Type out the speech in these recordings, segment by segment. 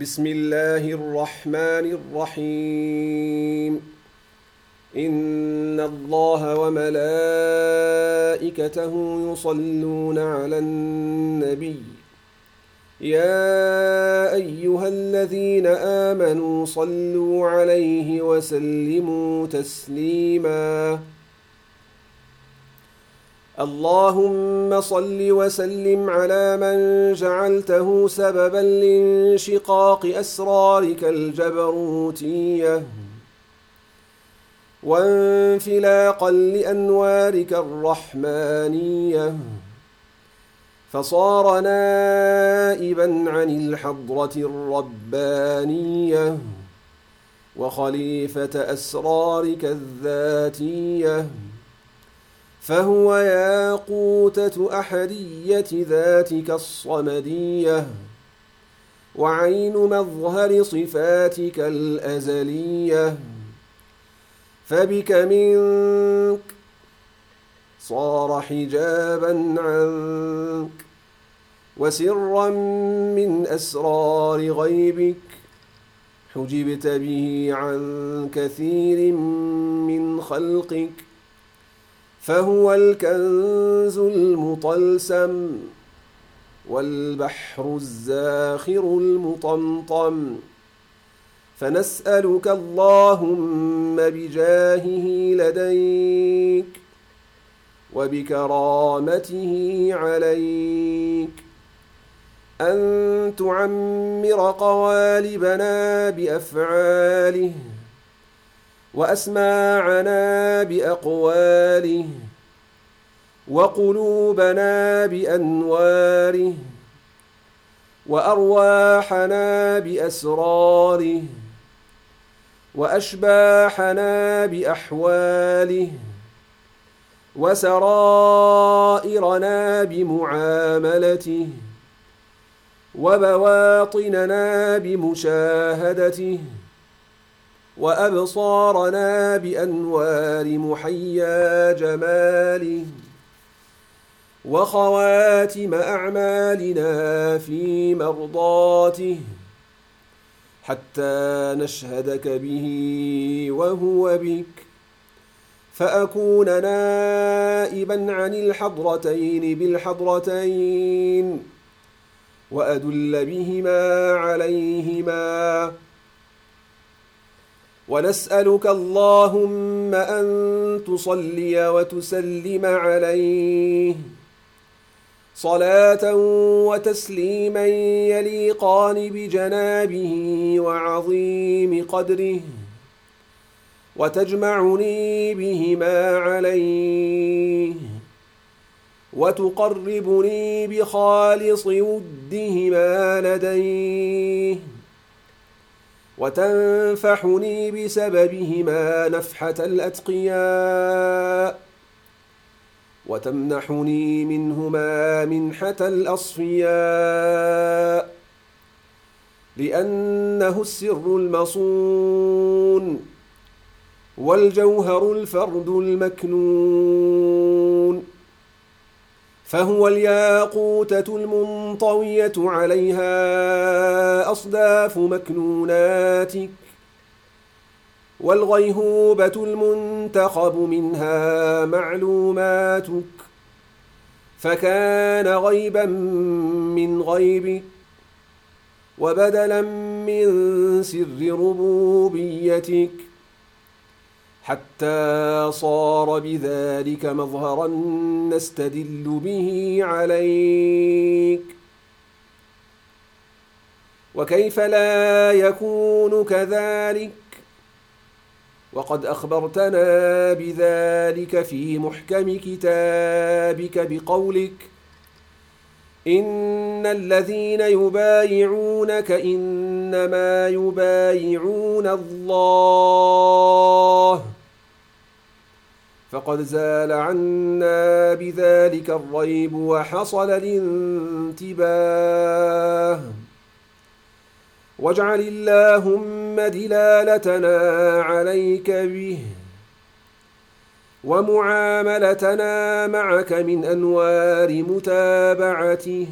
بسم الله الرحمن الرحيم ان الله وملائكته يصلون على النبي يا ايها الذين امنوا صلوا عليه وسلموا تسليما اللهم صل وسلم على من جعلته سببا لانشقاق أسرارك الجبروتية وانفلاقا لأنوارك الرحمانية. فصار نائبا عن الحضرة الربانية وخليفة أسرارك الذاتية. فهو ياقوتة أحدية ذاتك الصمدية وعين مظهر صفاتك الأزلية. فبك منك صار حجابا عنك وسرا من أسرار غيبك حجبت به عن كثير من خلقك. فهو الكنز المطلسم والبحر الزاخر المطمطم. فنسألك اللهم بجاهه لديك وبكرامته عليك. أن تعمر قوالبنا بأفعاله وأسماعنا بأقواله وقلوبنا بأنواره وأرواحنا بأسراره وأشباحنا بأحواله وسرائرنا بمعاملته وبواطننا بمشاهدته وأبصارنا بأنوار محيا جماله وخواتم أعمالنا في مرضاته حتى نشهدك به وهو بك. فأكون نائبا عن الحضرتين بالحضرتين وأدل بهما عليهما. ونسألك اللهم أن تصلي وتسلم عليه. صلاة وتسليما يليقان بجنابه وعظيم قدره وتجمعني بهما عليه وتقربني بخالص ودهما لديه. وتنفحني بسببهما نفحة الأتقياء وتمنحني منهما منحة الأصفياء لأنه السر المصون والجوهر الفرد المكنون. فهو الياقوتة المنطوية عليها أصداف مكنوناتك والغيهوبة المنتخب منها معلوماتك فكان غيبا من غيبك وبدلا من سر ربوبيتك حتى صار بذلك مظهرا نستدل به عليك. وكيف لا يكون كذلك؟ وقد أخبرتنا بذلك في محكم كتابك بقولك إن الذين يبايعونك إنما يبايعون الله. فقد زال عنا بذلك الريب وحصل الانتباه. واجعل اللهم دلالتنا عليك به ومعاملتنا معك من أنوار متابعته.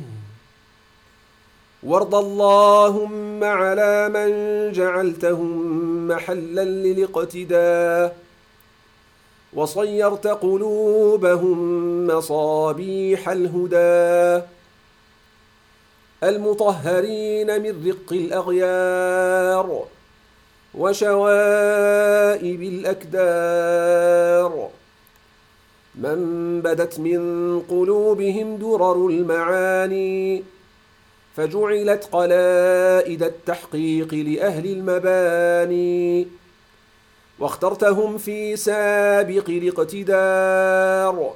وارض اللهم على من جعلتهم محلا للاقتداء. وصيرت قلوبهم مصابيح الهدى. المطهرين من رق الأغيار وشوائب الأكدار. من بدت من قلوبهم درر المعاني فجعلت قلائد التحقيق لأهل المباني. واخترتهم في سابق الاقتدار.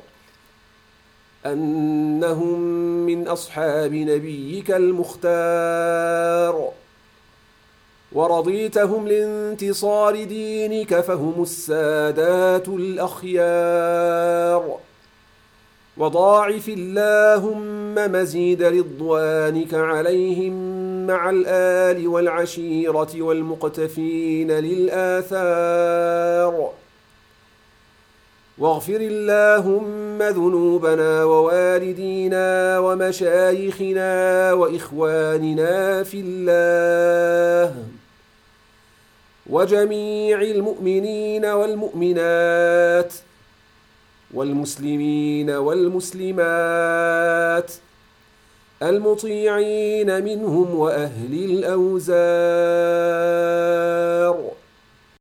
أنهم من أصحاب نبيك المختار. ورضيتهم لانتصار دينك فهم السادات الأخيار. وضاعف اللهم مزيد رضوانك عليهم مع الآل والعشيرة والمقتفين للآثار. واغفر اللهم ذنوبنا ووالدينا ومشايخنا وإخواننا في الله وجميع المؤمنين والمؤمنات والمسلمين والمسلمات المطيعين منهم وأهل الأوزار.